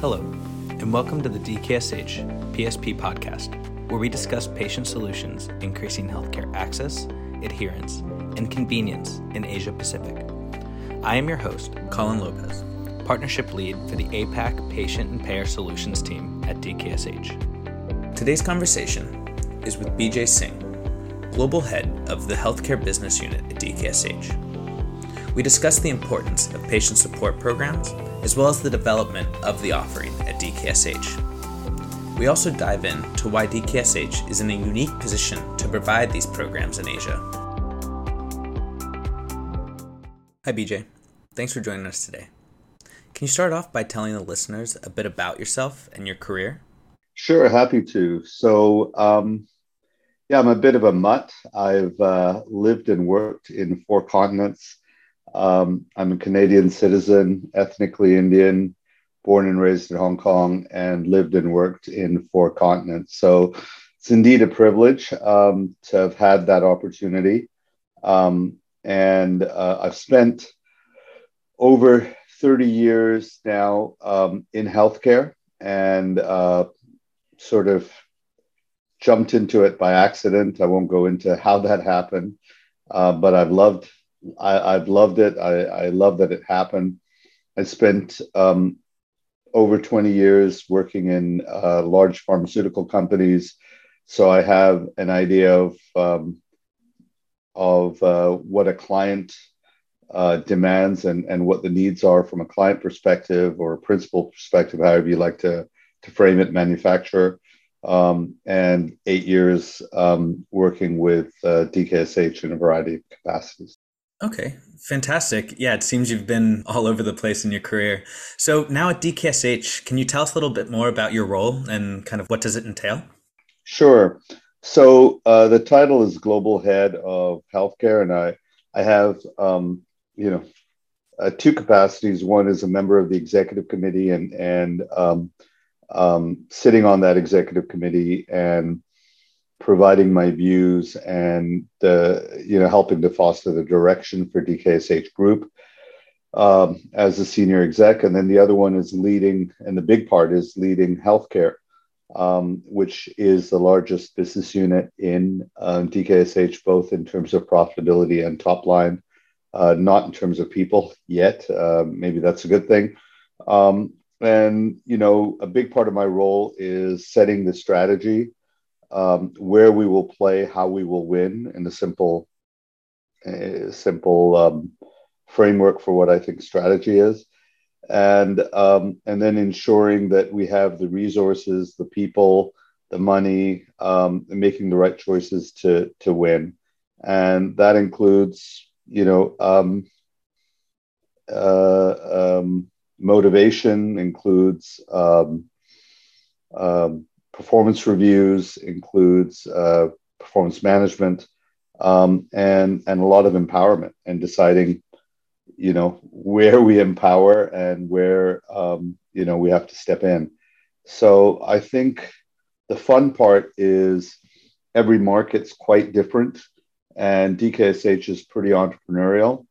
Hello, and welcome to the DKSH PSP podcast, where we discuss patient solutions increasing healthcare access, adherence, and convenience in Asia Pacific. I am your host, Colin Lopez, Partnership Lead for the APAC Patient and Payer Solutions team at DKSH. Today's conversation is with Bijay Singh, Global Head of the Healthcare Business Unit at DKSH. We discuss the importance of patient support programs as well as the development of the offering at DKSH. We also dive into why DKSH is in a unique position to provide these programs in Asia. Hi, Bijay. Thanks for joining us today. Can you start off by telling the listeners a bit about yourself and your career? Sure, happy to. So, um, yeah, I'm a bit of a mutt. I've uh, lived and worked in four continents um, I'm a Canadian citizen, ethnically Indian, born and raised in Hong Kong, and lived and worked in four continents. So it's indeed a privilege um, to have had that opportunity. Um, and uh, I've spent over 30 years now um, in healthcare and uh, sort of jumped into it by accident. I won't go into how that happened, uh, but I've loved I, have loved it. I, I, love that it happened. I spent um, over 20 years working in uh, large pharmaceutical companies, so I have an idea of um, of uh, what a client uh, demands and, and what the needs are from a client perspective or a principal perspective, however you like to, to frame it, manufacturer. Um, and eight years um, working with uh, DKSH in a variety of capacities. Okay, fantastic. Yeah, it seems you've been all over the place in your career. So now at DKSH, can you tell us a little bit more about your role and kind of what does it entail? Sure. So uh, the title is Global Head of Healthcare, and I I have um, you know uh, two capacities. One is a member of the executive committee and and um, um, sitting on that executive committee and providing my views and you know helping to foster the direction for DKSH Group um, as a senior exec, and then the other one is leading, and the big part is leading healthcare, um, which is the largest business unit in DKSH, both in terms of profitability and top line, uh, not in terms of people yet. Uh, maybe that's a good thing. Um, and you know, a big part of my role is setting the strategy um, where we will play, how we will win, in a simple, a simple um, framework for what I think strategy is, and um, and then ensuring that we have the resources, the people, the money, um, making the right choices to to win, and that includes, you know. Um, uh, um, motivation includes um, um, performance reviews, includes uh, performance management, um, and and a lot of empowerment and deciding, you know, where we empower and where um, you know we have to step in. So I think the fun part is every market's quite different, and DKSH is pretty entrepreneurial.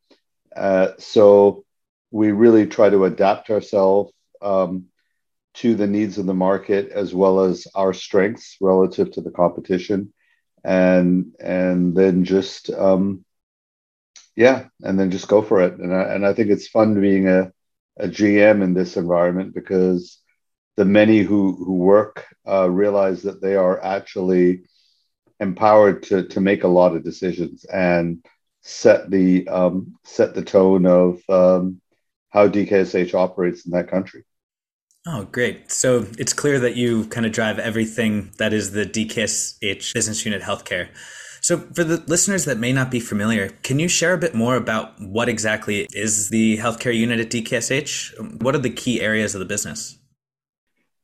Uh, so we really try to adapt ourselves um, to the needs of the market as well as our strengths relative to the competition and and then just um, yeah and then just go for it and I, and I think it's fun being a, a gm in this environment because the many who who work uh, realize that they are actually empowered to to make a lot of decisions and set the um, set the tone of um, how DKSH operates in that country. Oh, great. So it's clear that you kind of drive everything that is the DKSH business unit healthcare. So, for the listeners that may not be familiar, can you share a bit more about what exactly is the healthcare unit at DKSH? What are the key areas of the business?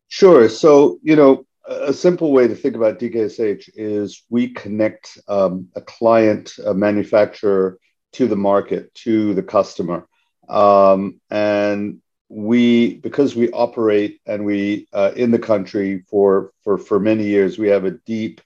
Sure. So, you know, a simple way to think about DKSH is we connect um, a client, a manufacturer to the market, to the customer. Um, and we because we operate and we uh, in the country for for for many years we have a deep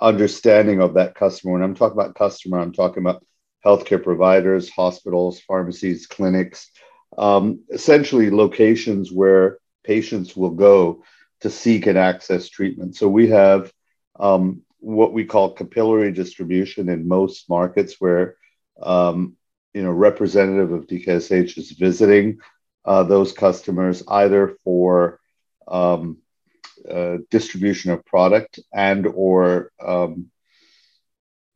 understanding of that customer when i'm talking about customer i'm talking about healthcare providers hospitals pharmacies clinics um, essentially locations where patients will go to seek and access treatment. So we have um, what we call capillary distribution in most markets where um, you know representative of DKSH is visiting uh, those customers either for um, uh, distribution of product and or um,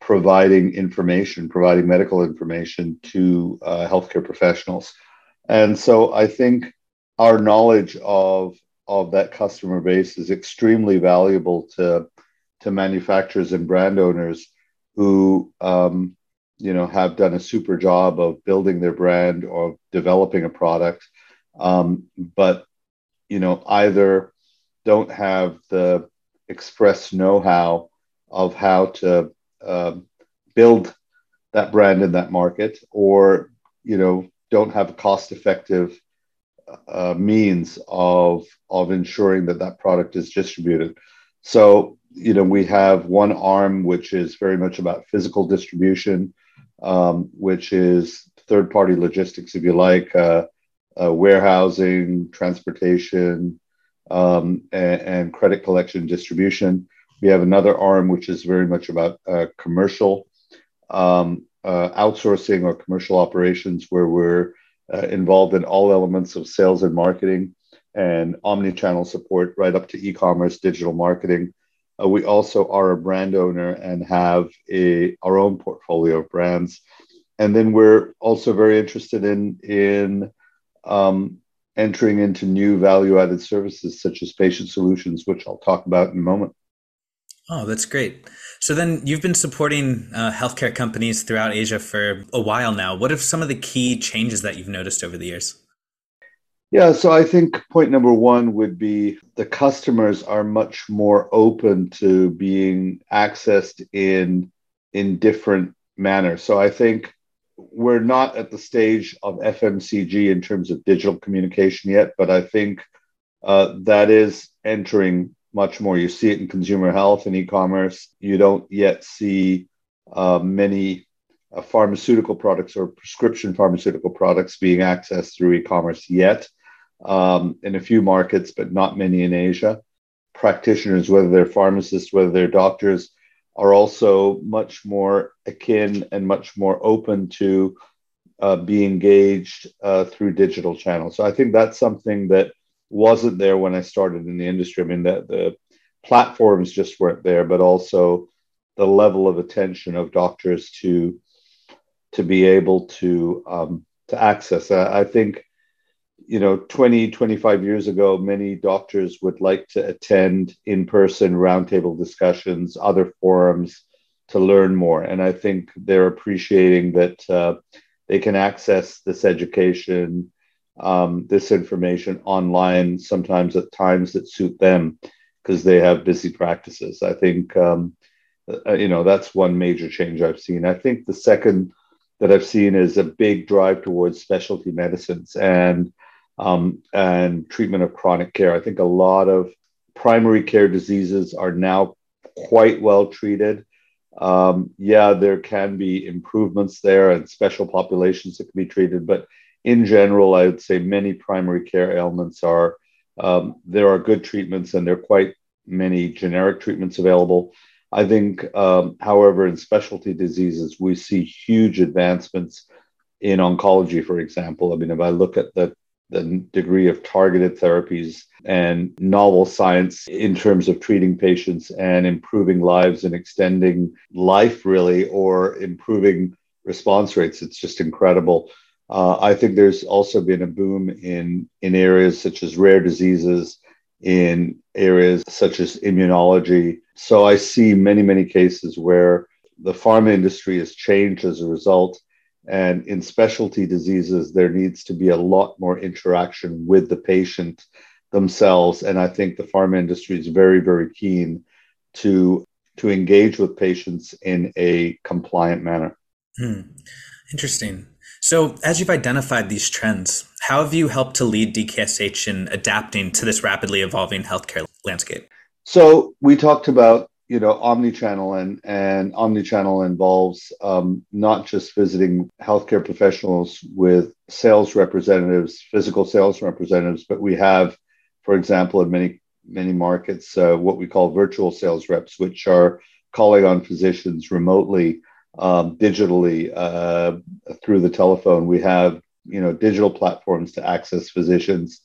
providing information, providing medical information to uh, healthcare professionals. And so I think our knowledge of of that customer base is extremely valuable to to manufacturers and brand owners who um, you know have done a super job of building their brand or developing a product um, but you know either don't have the express know-how of how to uh, build that brand in that market or you know don't have a cost-effective uh, means of of ensuring that that product is distributed. So you know, we have one arm which is very much about physical distribution, um, which is third party logistics, if you like, uh, uh, warehousing, transportation, um, and, and, credit collection distribution. We have another arm which is very much about uh, commercial um, uh, outsourcing or commercial operations, where we're uh, involved in all elements of sales and marketing and omni-channel support, right up to e-commerce, digital marketing, uh, we also are a brand owner and have a our own portfolio of brands, and then we're also very interested in in um, entering into new value-added services such as patient solutions, which I'll talk about in a moment. Oh, that's great. So then you've been supporting uh, healthcare companies throughout Asia for a while now. What are some of the key changes that you've noticed over the years? Yeah, so I think point number one would be the customers are much more open to being accessed in in different manners. So I think we're not at the stage of FMCG in terms of digital communication yet, but I think uh, that is entering much more. You see it in consumer health and e-commerce. You don't yet see uh, many uh, pharmaceutical products or prescription pharmaceutical products being accessed through e-commerce yet um, in a few markets, but not many in Asia. Practitioners, whether they're pharmacists, whether they're doctors, are also much more akin and much more open to uh, be engaged uh, through digital channels. So I think that's something that wasn't there when I started in the industry. I mean, the, the platforms just weren't there, but also the level of attention of doctors to to be able to um, to access. I, I think you know 20 25 years ago many doctors would like to attend in-person roundtable discussions other forums to learn more. And i think they're appreciating that uh, they can access this education um, this information online sometimes at times that suit them because they have busy practices. I think um, uh, you know that's one major change i've seen. I think the second that i've seen is a big drive towards specialty medicines. And um, and treatment of chronic care. I think a lot of primary care diseases are now quite well treated. Um, yeah, there can be improvements there and special populations that can be treated, but in general, I would say many primary care ailments are um, there are good treatments and there are quite many generic treatments available. I think, um, however, in specialty diseases, we see huge advancements in oncology, for example. I mean, if I look at the the degree of targeted therapies and novel science in terms of treating patients and improving lives and extending life, really, or improving response rates. It's just incredible. Uh, I think there's also been a boom in, in areas such as rare diseases, in areas such as immunology. So I see many, many cases where the pharma industry has changed as a result and in specialty diseases, there needs to be a lot more interaction with the patient themselves. And I think the pharma industry is very, very keen to, to engage with patients in a compliant manner. Hmm. Interesting. So, as you've identified these trends, how have you helped to lead DKSH in adapting to this rapidly evolving healthcare landscape? So, we talked about you know omni-channel and and omni-channel involves um, not just visiting healthcare professionals with sales representatives physical sales representatives but we have for example, in many many markets, uh, what we call virtual sales reps, which are calling on physicians remotely, um, digitally uh, through the telephone. We have you know digital platforms to access physicians.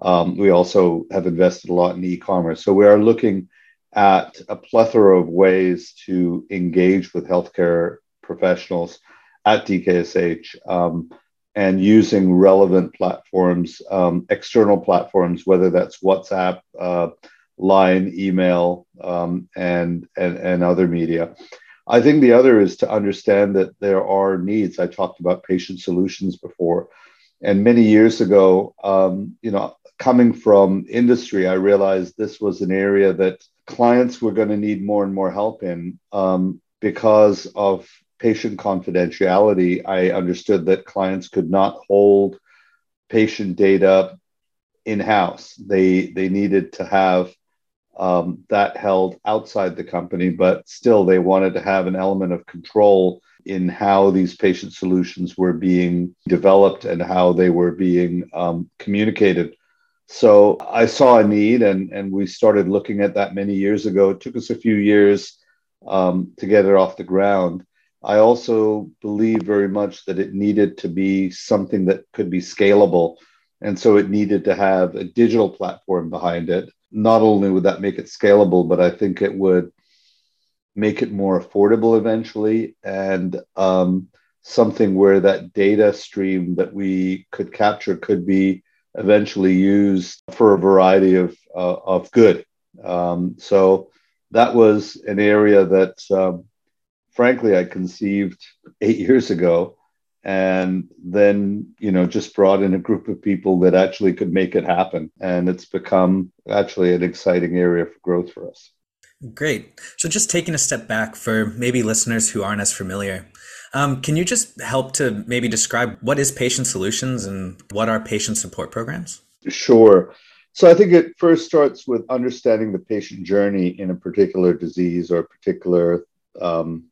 Um, we also have invested a lot in e-commerce. So we are looking at a plethora of ways to engage with healthcare professionals at DKSH um, and using relevant platforms, um, external platforms, whether that's WhatsApp, uh, line, email, um, and, and, and other media. I think the other is to understand that there are needs. I talked about patient solutions before. And many years ago, um, you know, coming from industry, I realized this was an area that clients were going to need more and more help in um, because of patient confidentiality. I understood that clients could not hold patient data in house. They they needed to have um, that held outside the company, but still they wanted to have an element of control in how these patient solutions were being developed and how they were being um, communicated. So I saw a need, and and we started looking at that many years ago. It took us a few years um, to get it off the ground. I also believe very much that it needed to be something that could be scalable. And so it needed to have a digital platform behind it. Not only would that make it scalable, but I think it would make it more affordable eventually and um, something where that data stream that we could capture could be eventually used for a variety of, uh, of good. Um, so that was an area that um, frankly, I conceived eight years ago and then you know just brought in a group of people that actually could make it happen. And it's become actually an exciting area for growth for us. Great. So just taking a step back for maybe listeners who aren't as familiar um, can you just help to maybe describe what is patient solutions and what are patient support programs? Sure. So i think it first starts with understanding the patient journey in a particular disease or a particular um,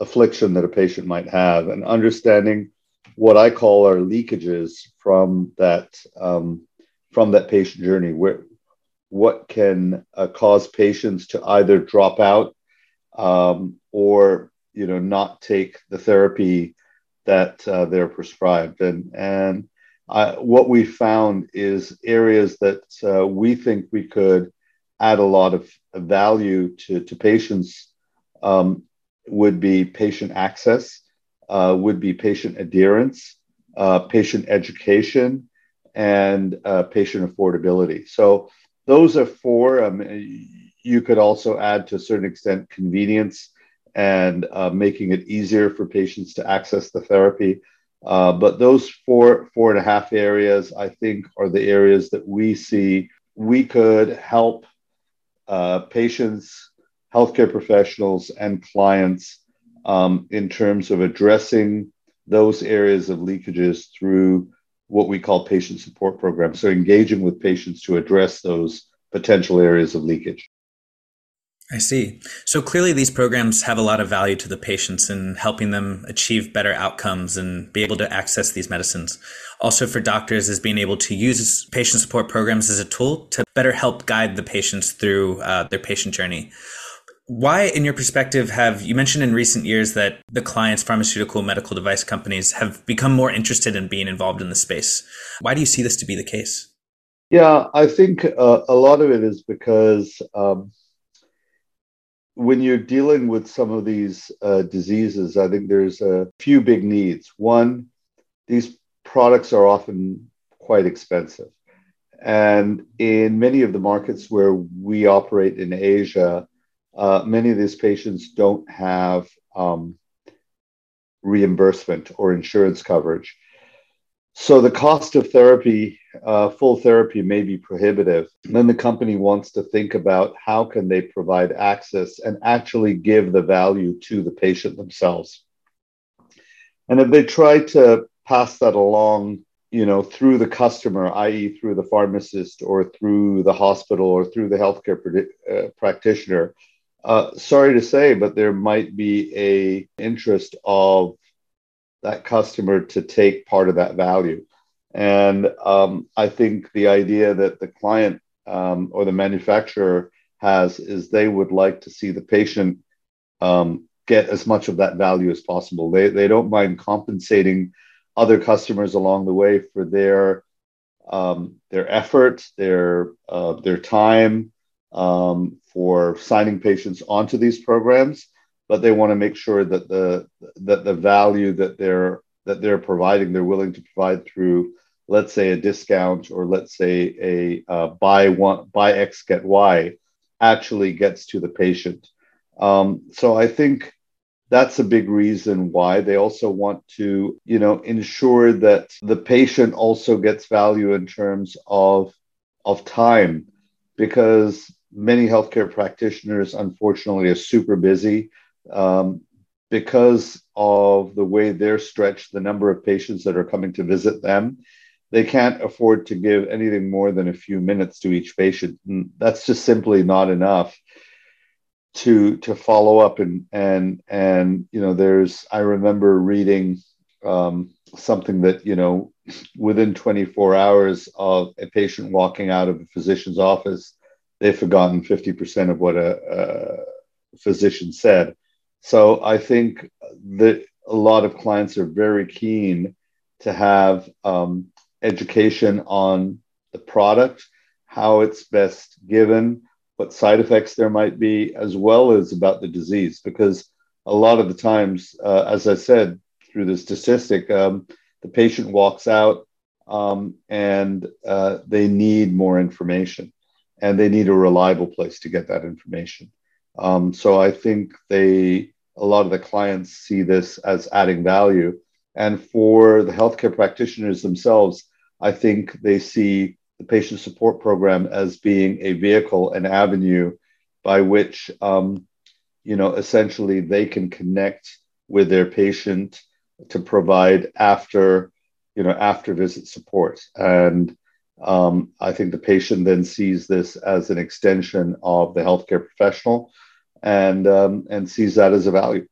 affliction that a patient might have and understanding what I call our leakages from that um, from that patient journey. Where what can uh, cause patients to either drop out um, or you know not take the therapy that uh, they're prescribed and and I, what we found is areas that uh, we think we could add a lot of value to, to patients um, would be patient access, uh, would be patient adherence, uh, patient education, and uh, patient affordability. So those are four. Um, you could also add to a certain extent convenience and uh, making it easier for patients to access the therapy. Uh, but those four, four and a half areas, I think, are the areas that we see we could help uh, patients healthcare professionals and clients um, in terms of addressing those areas of leakages through what we call patient support programs. So, engaging with patients to address those potential areas of leakage. I see. So clearly, these programs have a lot of value to the patients in helping them achieve better outcomes and be able to access these medicines. Also, for doctors, is being able to use patient support programs as a tool to better help guide the patients through uh, their patient journey. Why, in your perspective, have you mentioned in recent years that the clients, pharmaceutical, medical device companies, have become more interested in being involved in the space? Why do you see this to be the case? Yeah, I think uh, a lot of it is because um, when you're dealing with some of these uh, diseases, I think there's a few big needs. One, these products are often quite expensive. And in many of the markets where we operate in Asia, uh, many of these patients don't have um, reimbursement or insurance coverage. So the cost of therapy, uh, full therapy, may be prohibitive. Then the company wants to think about how can they provide access and actually give the value to the patient themselves. And if they try to pass that along, you know, through the customer, i.e., through the pharmacist or through the hospital or through the healthcare pr- uh, practitioner, uh, sorry to say, but there might be a interest of that customer to take part of that value. And um, I think the idea that the client um, or the manufacturer has is they would like to see the patient um, get as much of that value as possible. They, they don't mind compensating other customers along the way for their um, their effort, their uh, their time um, for signing patients onto these programs, but they want to make sure that the that the value that they're that they're providing, they're willing to provide through, let's say, a discount or let's say a uh, buy one buy X get Y, actually gets to the patient. Um, so I think that's a big reason why they also want to you know ensure that the patient also gets value in terms of of time because many healthcare practitioners unfortunately are super busy um, because of the way they're stretched the number of patients that are coming to visit them. They can't afford to give anything more than a few minutes to each patient. And that's just simply not enough to to follow up and and and you know there's i remember reading um, something that you know within 24 hours of a patient walking out of a physician's office they've forgotten 50% of what a, a physician said so i think that a lot of clients are very keen to have um, education on the product how it's best given what side effects there might be, as well as about the disease. Because a lot of the times, uh, as I said through the statistic, um, the patient walks out um, and uh, they need more information and they need a reliable place to get that information. Um, so I think they, a lot of the clients see this as adding value. And for the healthcare practitioners themselves, I think they see the patient support program as being a vehicle, an avenue by which, um, you know, essentially they can connect with their patient to provide after, you know, after visit support. And um, I think the patient then sees this as an extension of the healthcare professional and um, and sees that as a value.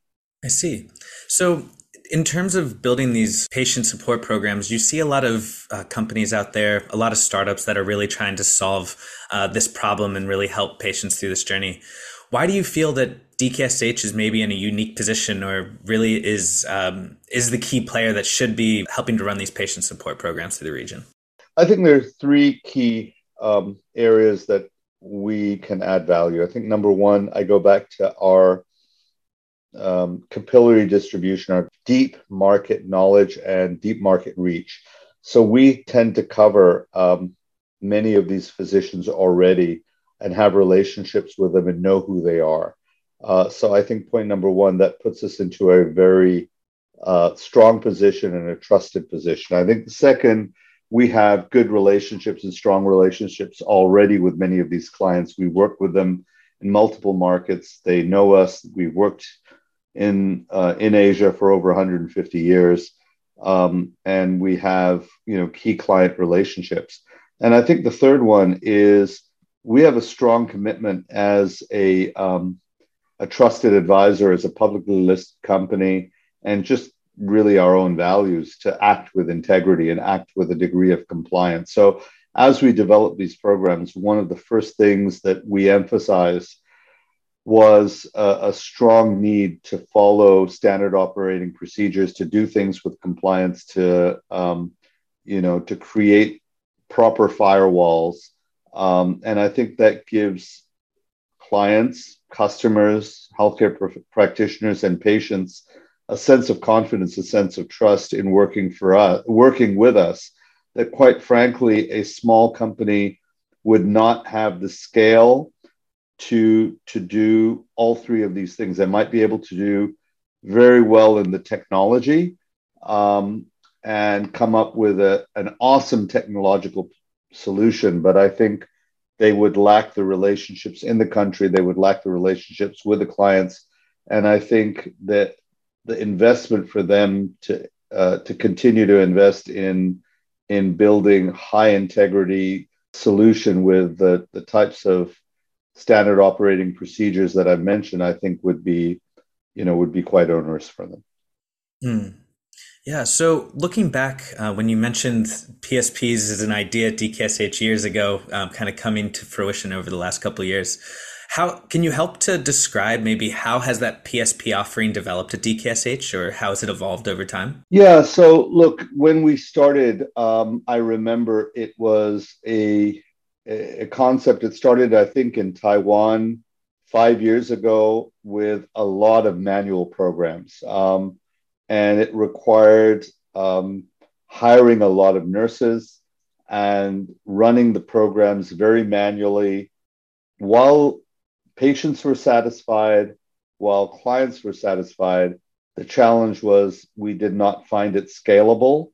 I see. So in terms of building these patient support programs, you see a lot of uh, companies out there, a lot of startups that are really trying to solve uh, this problem and really help patients through this journey. Why do you feel that DKSH is maybe in a unique position, or really is um, is the key player that should be helping to run these patient support programs through the region? I think there are three key um, areas that we can add value. I think number one, I go back to our um, capillary distribution, our deep market knowledge and deep market reach. So we tend to cover um, many of these physicians already and have relationships with them and know who they are. Uh, so I think point number one that puts us into a very uh, strong position and a trusted position. I think the second, we have good relationships and strong relationships already with many of these clients. We work with them in multiple markets. They know us. We've worked in uh, in Asia for over 150 years, um, and we have you know key client relationships. And I think the third one is we have a strong commitment as a um, a trusted advisor, as a publicly listed company, and just really our own values to act with integrity and act with a degree of compliance. So as we develop these programs, one of the first things that we emphasize was a, a, strong need to follow standard operating procedures, to do things with compliance, to um, you know, to create proper firewalls, um, and I think that gives clients, customers, healthcare pr- practitioners, and patients a sense of confidence, a sense of trust in working for us, working with us. That quite frankly, a small company would not have the scale to to do all three of these things. They might be able to do very well in the technology um, and come up with a, an awesome technological solution, but I think they would lack the relationships in the country. They would lack the relationships with the clients, and I think that the investment for them to uh, to continue to invest in in building high integrity solution with the, the types of standard operating procedures that I've mentioned, I think would be, you know, would be quite onerous for them. Mm. Yeah. So looking back, uh, when you mentioned PSPs as an idea at DKSH years ago, um, kind of coming to fruition over the last couple of years, how can you help to describe maybe how has that PSP offering developed at DKSH or how has it evolved over time? Yeah. So look, when we started, um, I remember it was a a concept. It started, I think, in Taiwan five years ago with a lot of manual programs. Um, and it required um, hiring a lot of nurses and running the programs very manually while patients were satisfied, while clients were satisfied. The challenge was we did not find it scalable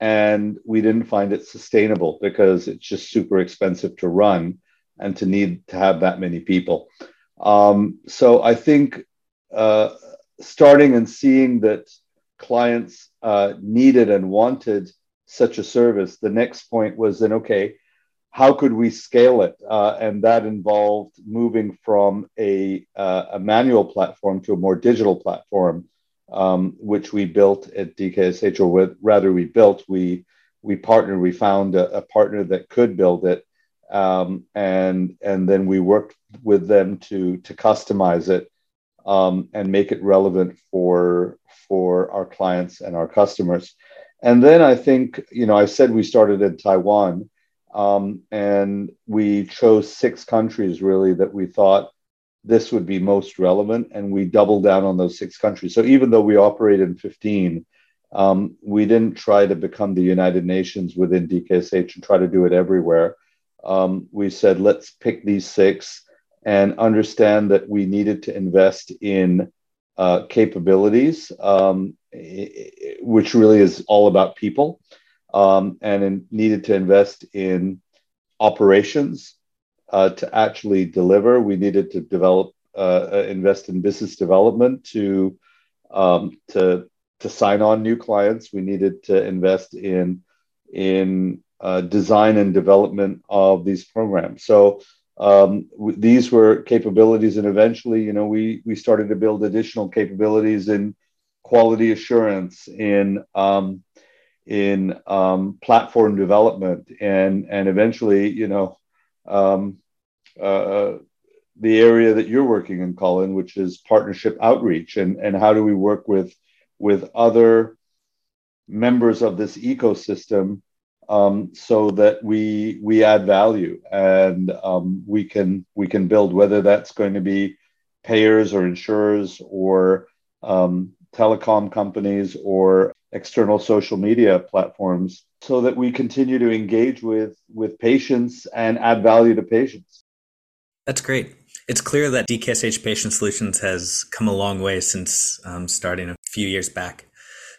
and we didn't find it sustainable because it's just super expensive to run and to need to have that many people. Um, so I think uh, starting and seeing that clients uh, needed and wanted such a service, the next point was then, okay, how could we scale it? Uh, and that involved moving from a, uh, a manual platform to a more digital platform, um, which we built at DKSH, or with, rather, we built, we, we partnered, we found a, a partner that could build it. Um, and and then we worked with them to to customize it um, and make it relevant for for our clients and our customers. And then I think you know I said we started in Taiwan, um, and we chose six countries really that we thought this would be most relevant, and we doubled down on those six countries. So even though we operate in 15, um, we didn't try to become the United Nations within DKSH and try to do it everywhere. Um, we said let's pick these six and understand that we needed to invest in uh, capabilities, um, which really is all about people, um, and in, needed to invest in operations uh, to actually deliver. We needed to develop, uh, uh invest in business development to um, to to sign on new clients. We needed to invest in in uh, design and development of these programs. So um, w- these were capabilities, and eventually, you know, we we started to build additional capabilities in quality assurance, in um, in um, platform development, and and eventually, you know, um, uh, the area that you're working in, Colin, which is partnership outreach, and and how do we work with with other members of this ecosystem um, so that we we add value and um, we can we can build whether that's going to be payers or insurers or um, telecom companies or external social media platforms so that we continue to engage with with patients and add value to patients that's great it's clear that DKSH Patient Solutions has come a long way since um, starting a few years back.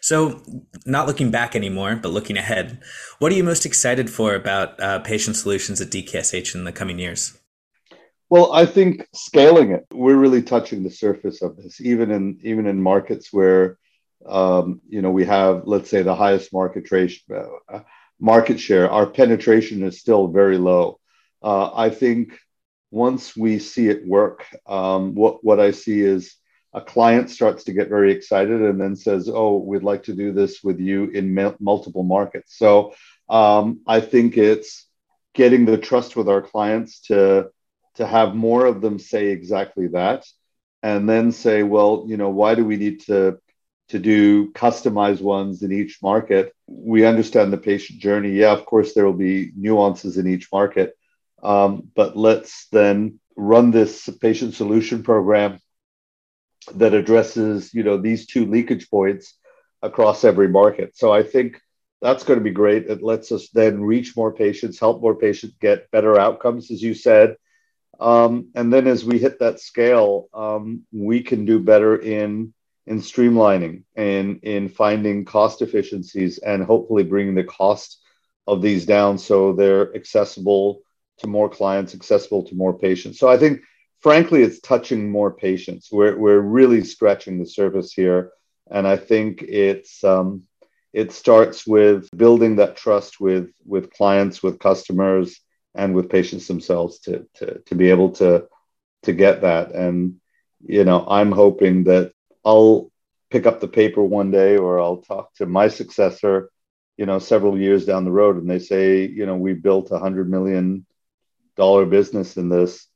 So, not looking back anymore, but looking ahead, what are you most excited for about uh, patient solutions at DKSH in the coming years? Well, I think scaling it. We're really touching the surface of this, even in even in markets where um, you know we have, let's say, the highest market uh, market share. Our penetration is still very low. Uh, I think once we see it work, um, what what I see is a client starts to get very excited and then says, "Oh, we'd like to do this with you in m- multiple markets." So um, I think it's getting the trust with our clients to to have more of them say exactly that, and then say, "Well, you know, why do we need to?" To do customized ones in each market. We understand the patient journey. Yeah, of course, there will be nuances in each market, um, but let's then run this patient solution program that addresses you know these two leakage points across every market. So I think that's going to be great. It lets us then reach more patients, help more patients get better outcomes, as you said. Um, and then as we hit that scale, um, we can do better in in streamlining and in finding cost efficiencies and hopefully bringing the cost of these down so they're accessible to more clients, accessible to more patients. So I think frankly, it's touching more patients. We're, we're really stretching the surface here. And I think it's, um, it starts with building that trust with, with clients, with customers, and with patients themselves to, to, to be able to, to get that. And, you know, I'm hoping that I'll, pick up the paper one day or I'll talk to my successor, you know, several years down the road and they say, you know, we built a hundred million dollar business in this.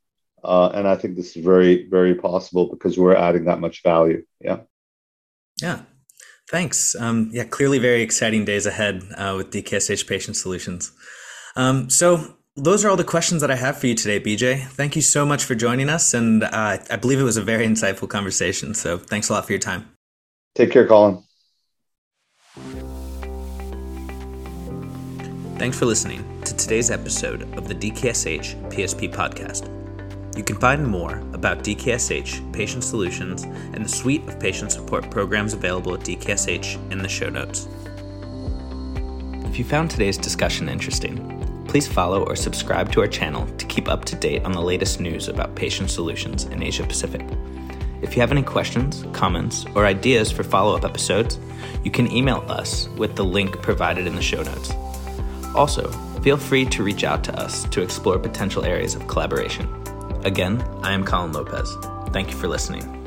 Uh, and I think this is very, very possible because we're adding that much value. Yeah. Yeah. Thanks. Um, yeah, clearly very exciting days ahead uh, with DKSH Patient Solutions. Um, so those are all the questions that I have for you today, Bijay. Thank you so much for joining us. And uh, I believe it was a very insightful conversation. So thanks a lot for your time. Take care, Colin. Thanks for listening to today's episode of the DKSH PSP podcast. You can find more about DKSH Patient Solutions and the suite of patient support programs available at DKSH in the show notes. If you found today's discussion interesting, please follow or subscribe to our channel to keep up to date on the latest news about patient solutions in Asia Pacific. If you have any questions, comments, or ideas for follow up episodes, you can email us with the link provided in the show notes. Also, feel free to reach out to us to explore potential areas of collaboration. Again, I am Colin Lopez. Thank you for listening.